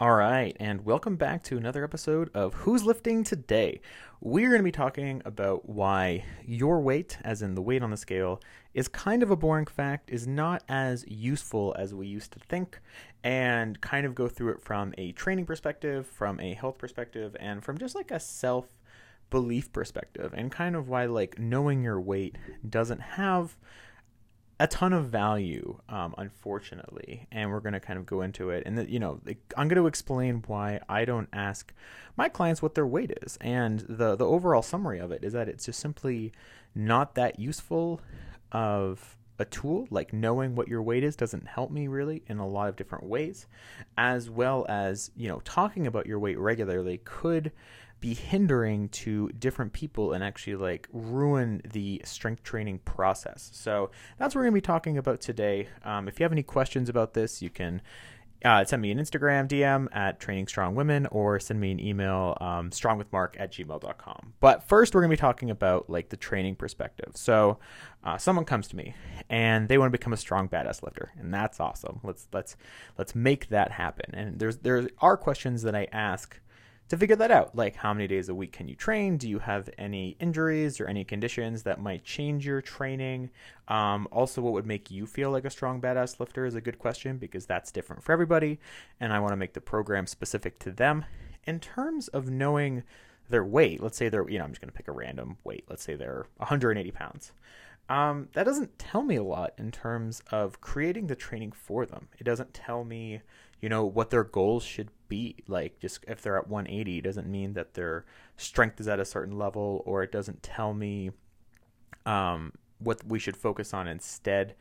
All right, and welcome back to another episode of Who's Lifting Today. We're going to be talking about why your weight, as in the weight on the scale, is kind of a boring fact, is not as useful as we used to think, and kind of go through it from a training perspective, from a health perspective, and from just like a self belief perspective, and kind of why like knowing your weight doesn't have a ton of value, um, unfortunately, and we're going to kind of go into it. And the, you know, I'm going to explain why I don't ask my clients what their weight is, and the the overall summary of it is that it's just simply not that useful of a tool. Like knowing what your weight is doesn't help me really in a lot of different ways, as well as you know, talking about your weight regularly could be hindering to different people and actually like ruin the strength training process. So that's what we're going to be talking about today. Um, if you have any questions about this, you can uh, send me an Instagram DM at Training Strong Women or send me an email, um, strongwithmark at gmail.com. But first, we're going to be talking about like the training perspective. So uh, someone comes to me and they want to become a strong badass lifter, and that's awesome. Let's let's let's make that happen. And there's there are questions that I ask to figure that out. Like, how many days a week can you train? Do you have any injuries or any conditions that might change your training? Um, also, what would make you feel like a strong, badass lifter is a good question because that's different for everybody. And I want to make the program specific to them. In terms of knowing their weight, let's say they're, you know, I'm just going to pick a random weight. Let's say they're 180 pounds. Um, that doesn't tell me a lot in terms of creating the training for them. It doesn't tell me you know what their goals should like just if they're at 180 doesn't mean that their strength is at a certain level or it doesn't tell me um, what we should focus on instead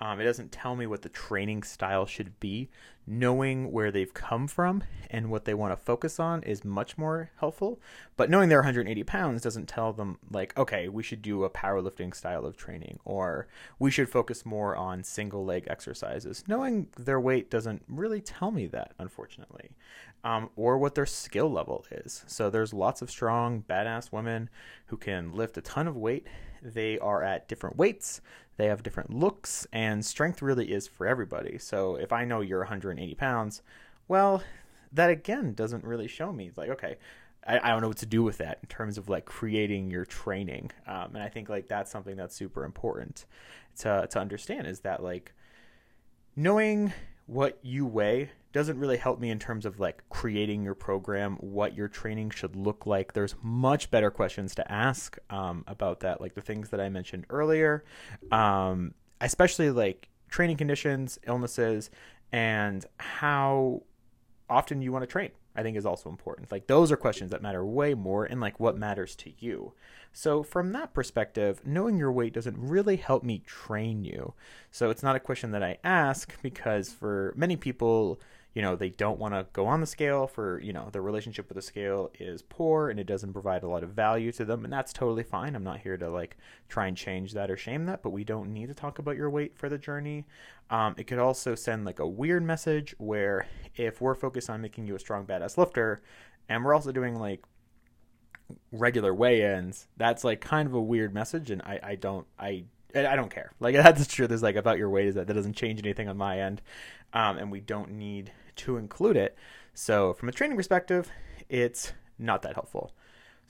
um, it doesn't tell me what the training style should be. Knowing where they've come from and what they want to focus on is much more helpful. But knowing they're 180 pounds doesn't tell them, like, okay, we should do a powerlifting style of training or we should focus more on single leg exercises. Knowing their weight doesn't really tell me that, unfortunately, um, or what their skill level is. So there's lots of strong, badass women who can lift a ton of weight. They are at different weights they have different looks, and strength really is for everybody. So if I know you're 180 pounds, well, that again doesn't really show me. Like, okay, I, I, don't know what to do with that in terms of like creating your training. Um, and I think like that's something that's super important to to understand is that like knowing what you weigh doesn't really help me in terms of like creating your program, what your training should look like. There's much better questions to ask um, about that, like the things that I mentioned earlier, um, especially like training conditions, illnesses, and how often you want to train. I think is also important. Like those are questions that matter way more and like what matters to you. So from that perspective, knowing your weight doesn't really help me train you. So it's not a question that I ask because for many people you know they don't want to go on the scale for you know their relationship with the scale is poor and it doesn't provide a lot of value to them and that's totally fine. I'm not here to like try and change that or shame that but we don't need to talk about your weight for the journey. Um, it could also send like a weird message where if we're focused on making you a strong badass lifter and we're also doing like regular weigh-ins that's like kind of a weird message and i, I don't i I don't care. Like that's the truth is like about your weight is that that doesn't change anything on my end, um, and we don't need to include it. So from a training perspective, it's not that helpful.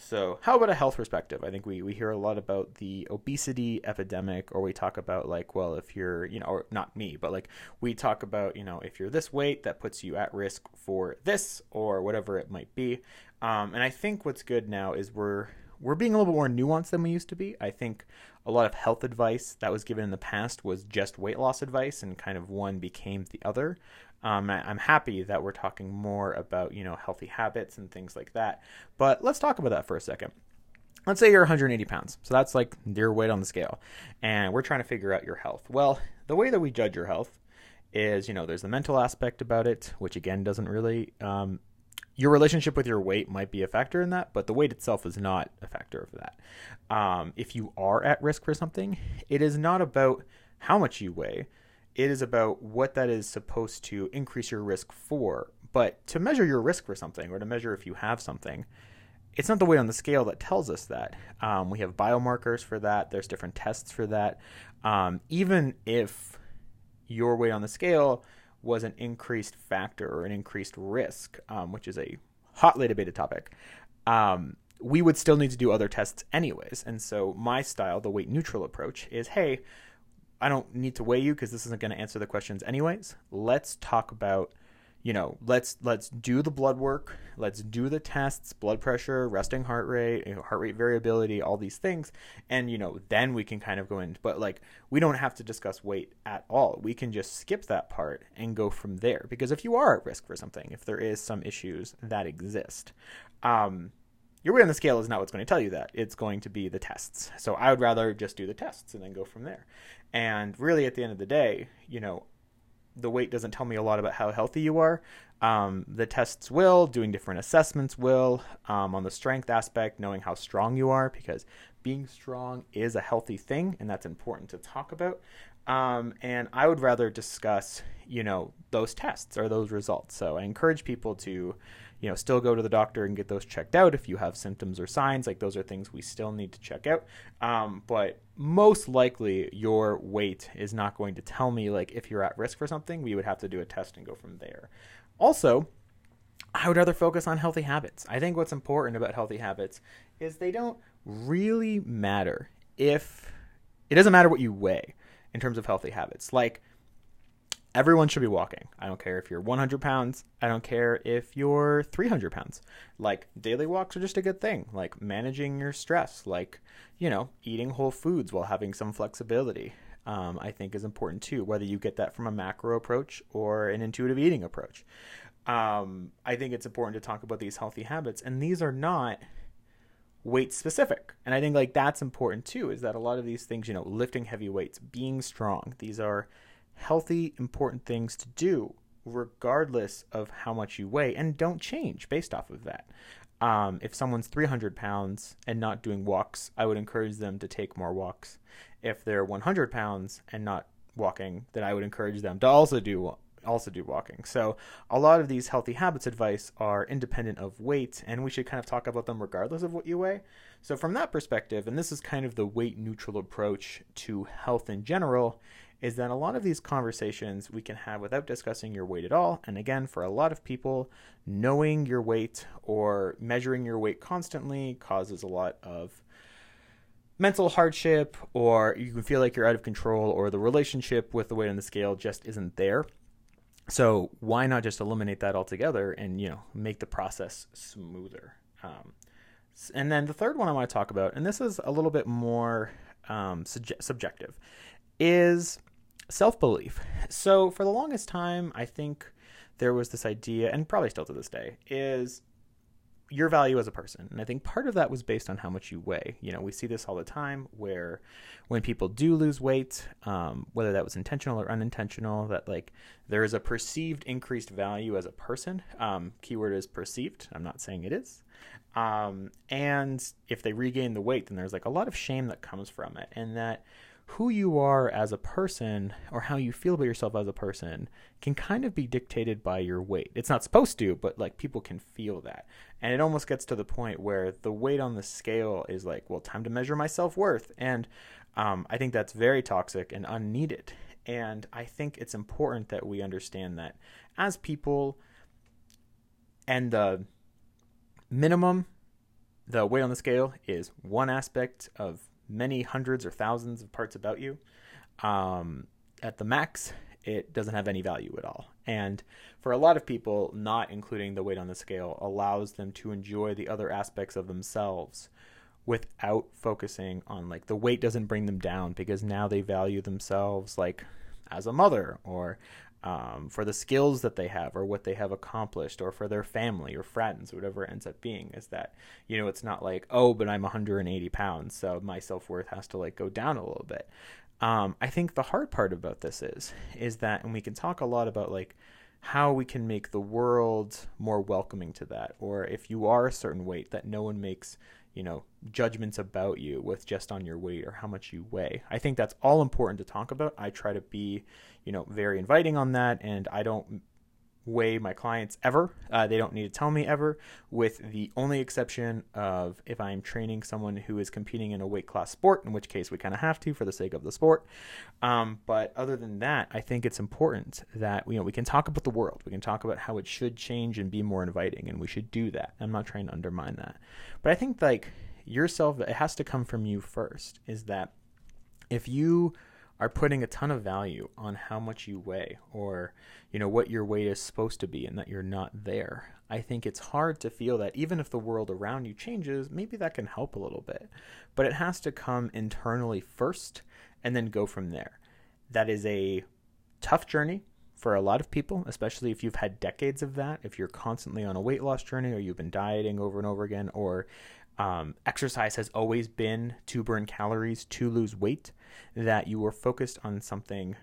So how about a health perspective? I think we, we hear a lot about the obesity epidemic, or we talk about like, well, if you're, you know, or not me, but like we talk about, you know, if you're this weight, that puts you at risk for this or whatever it might be. Um, and I think what's good now is we're we're being a little bit more nuanced than we used to be. I think a lot of health advice that was given in the past was just weight loss advice, and kind of one became the other. Um, I, am happy that we're talking more about you know healthy habits and things like that. But let's talk about that for a second. Let's say you're 180 pounds, so that's like your weight on the scale, and we're trying to figure out your health. Well, the way that we judge your health is you know there's the mental aspect about it, which again doesn't really um, your relationship with your weight might be a factor in that, but the weight itself is not a factor of that. Um, if you are at risk for something, it is not about how much you weigh, it is about what that is supposed to increase your risk for. But to measure your risk for something or to measure if you have something, it's not the weight on the scale that tells us that. Um, we have biomarkers for that, there's different tests for that. Um, even if your weight on the scale was an increased factor or an increased risk, um, which is a hotly debated topic, um, we would still need to do other tests anyways. And so my style, the weight neutral approach, is hey, I don't need to weigh you because this isn't going to answer the questions anyways. Let's talk about you know let's let's do the blood work let's do the tests blood pressure resting heart rate heart rate variability all these things and you know then we can kind of go in but like we don't have to discuss weight at all we can just skip that part and go from there because if you are at risk for something if there is some issues that exist um your weight on the scale is not what's going to tell you that. It's going to be the tests. So I would rather just do the tests and then go from there. And really, at the end of the day, you know, the weight doesn't tell me a lot about how healthy you are. Um, the tests will, doing different assessments will, um, on the strength aspect, knowing how strong you are, because being strong is a healthy thing, and that's important to talk about. Um, and I would rather discuss, you know, those tests or those results. So I encourage people to you know, still go to the doctor and get those checked out if you have symptoms or signs. Like those are things we still need to check out. Um, but most likely, your weight is not going to tell me like if you're at risk for something. We would have to do a test and go from there. Also, I would rather focus on healthy habits. I think what's important about healthy habits is they don't really matter if it doesn't matter what you weigh in terms of healthy habits. Like everyone should be walking. I don't care if you're 100 pounds. I don't care if you're 300 pounds. Like, daily walks are just a good thing. Like, managing your stress, like, you know, eating whole foods while having some flexibility, um, I think is important too, whether you get that from a macro approach or an intuitive eating approach. Um, I think it's important to talk about these healthy habits, and these are not weight specific. And I think, like, that's important too, is that a lot of these things, you know, lifting heavy weights, being strong, these are healthy, important things to do, regardless of how much you weigh, and don't change based off of that. Um, if someone's 300 pounds and not doing walks, I would encourage them to take more walks. If they're 100 pounds and not walking, then I would encourage them to also do also do walking. So a lot of these healthy habits advice are independent of weight, and we should kind of talk about them regardless of what you weigh. So from that perspective, and this is kind of the weight neutral approach to health in general, is that a lot of these conversations we can have without discussing your weight at all. And again, for a lot of people, knowing your weight or measuring your weight constantly causes a lot of mental hardship, or you can feel like you're out of control, or the relationship with the weight on the scale just isn't there. So why not just eliminate that altogether and you know make the process smoother? Um, and then the third one I want to talk about, and this is a little bit more um, subjective, is self belief. So, for the longest time, I think there was this idea, and probably still to this day, is your value as a person. And I think part of that was based on how much you weigh. You know, we see this all the time where when people do lose weight, um, whether that was intentional or unintentional, that like there is a perceived increased value as a person. Um, keyword is perceived. I'm not saying it is. Um, and if they regain the weight, then there's like a lot of shame that comes from it. And that who you are as a person or how you feel about yourself as a person can kind of be dictated by your weight. It's not supposed to, but like people can feel that. And it almost gets to the point where the weight on the scale is like, well, time to measure my self worth. And um, I think that's very toxic and unneeded. And I think it's important that we understand that as people, and the minimum, the weight on the scale is one aspect of many hundreds or thousands of parts about you. Um, at the max, it doesn't have any value at all. And for a lot of people, not including the weight on the scale allows them to enjoy the other aspects of themselves without focusing on like the weight doesn't bring them down because now they value themselves like as a mother or um, for the skills that they have or what they have accomplished or for their family or friends, whatever it ends up being, is that, you know, it's not like, oh, but I'm 180 pounds, so my self worth has to like go down a little bit. Um, I think the hard part about this is, is that, and we can talk a lot about like how we can make the world more welcoming to that, or if you are a certain weight, that no one makes you know judgments about you with just on your weight or how much you weigh. I think that's all important to talk about. I try to be you know very inviting on that and i don't weigh my clients ever. Uh, they don't need to tell me ever, with the only exception of if I'm training someone who is competing in a weight class sport, in which case we kind of have to for the sake of the sport. Um, but other than that, I think it's important that you know we can talk about the world. We can talk about how it should change and be more inviting, and we should do that. I'm not trying to undermine that, but I think like yourself, it has to come from you first. Is that if you are putting a ton of value on how much you weigh or you know what your weight is supposed to be and that you're not there. I think it's hard to feel that even if the world around you changes maybe that can help a little bit. But it has to come internally first and then go from there. That is a tough journey for a lot of people especially if you've had decades of that. If you're constantly on a weight loss journey or you've been dieting over and over again or um, exercise has always been to burn calories to lose weight, that you were focused on something,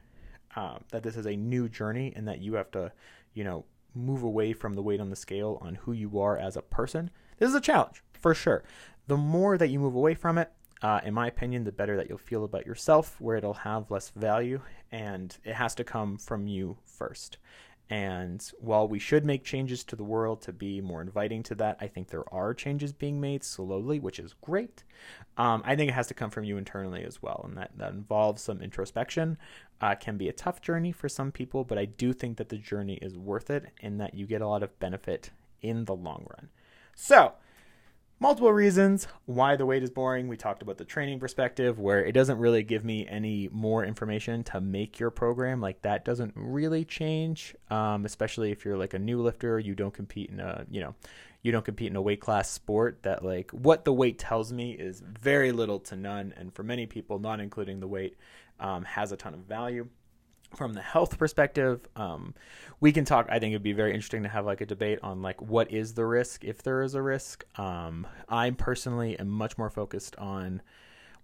uh, that this is a new journey and that you have to, you know, move away from the weight on the scale on who you are as a person. This is a challenge for sure. The more that you move away from it, uh, in my opinion, the better that you'll feel about yourself, where it'll have less value, and it has to come from you first. And while we should make changes to the world to be more inviting to that, I think there are changes being made slowly, which is great. Um, I think it has to come from you internally as well, and that, that involves some introspection. Uh, can be a tough journey for some people, but I do think that the journey is worth it and that you get a lot of benefit in the long run. So, multiple reasons why the weight is boring. We talked about the training perspective, where it doesn't really give me any more information to make your program. Like that doesn't really change, um, especially if you're like a new lifter. You don't compete in a you know you don't compete in a weight class sport. That like what the weight tells me is very little to none, and for many people, not including the weight, um, has a ton of value from the health perspective um, we can talk i think it'd be very interesting to have like a debate on like what is the risk if there is a risk. Um, i personally am much more focused on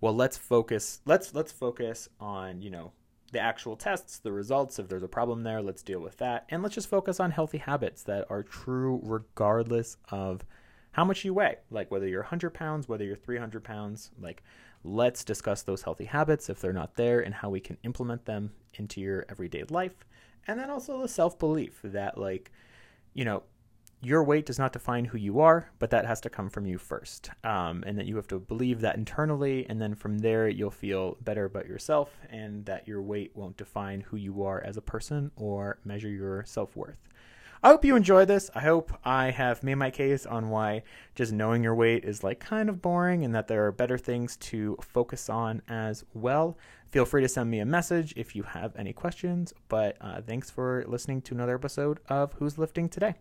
well let's focus let's let's focus on you know the actual tests the results if there's a problem there let's deal with that. And let's just focus on healthy habits that are true regardless of how much you weigh like whether you're 100 pounds whether you're 300 pounds like let's discuss those healthy habits if they're not there and how we can implement them into your everyday life. And then also the self belief that, like, you know, your weight does not define who you are, but that has to come from you first. Um, and that you have to believe that internally, and then from there, you'll feel better about yourself, and that your weight won't define who you are as a person or measure your self worth. I hope you enjoy this. I hope I have made my case on why just knowing your weight is like kind of boring and that there are better things to focus on as well. Feel free to send me a message if you have any questions. But uh, thanks for listening to another episode of Who's Lifting Today.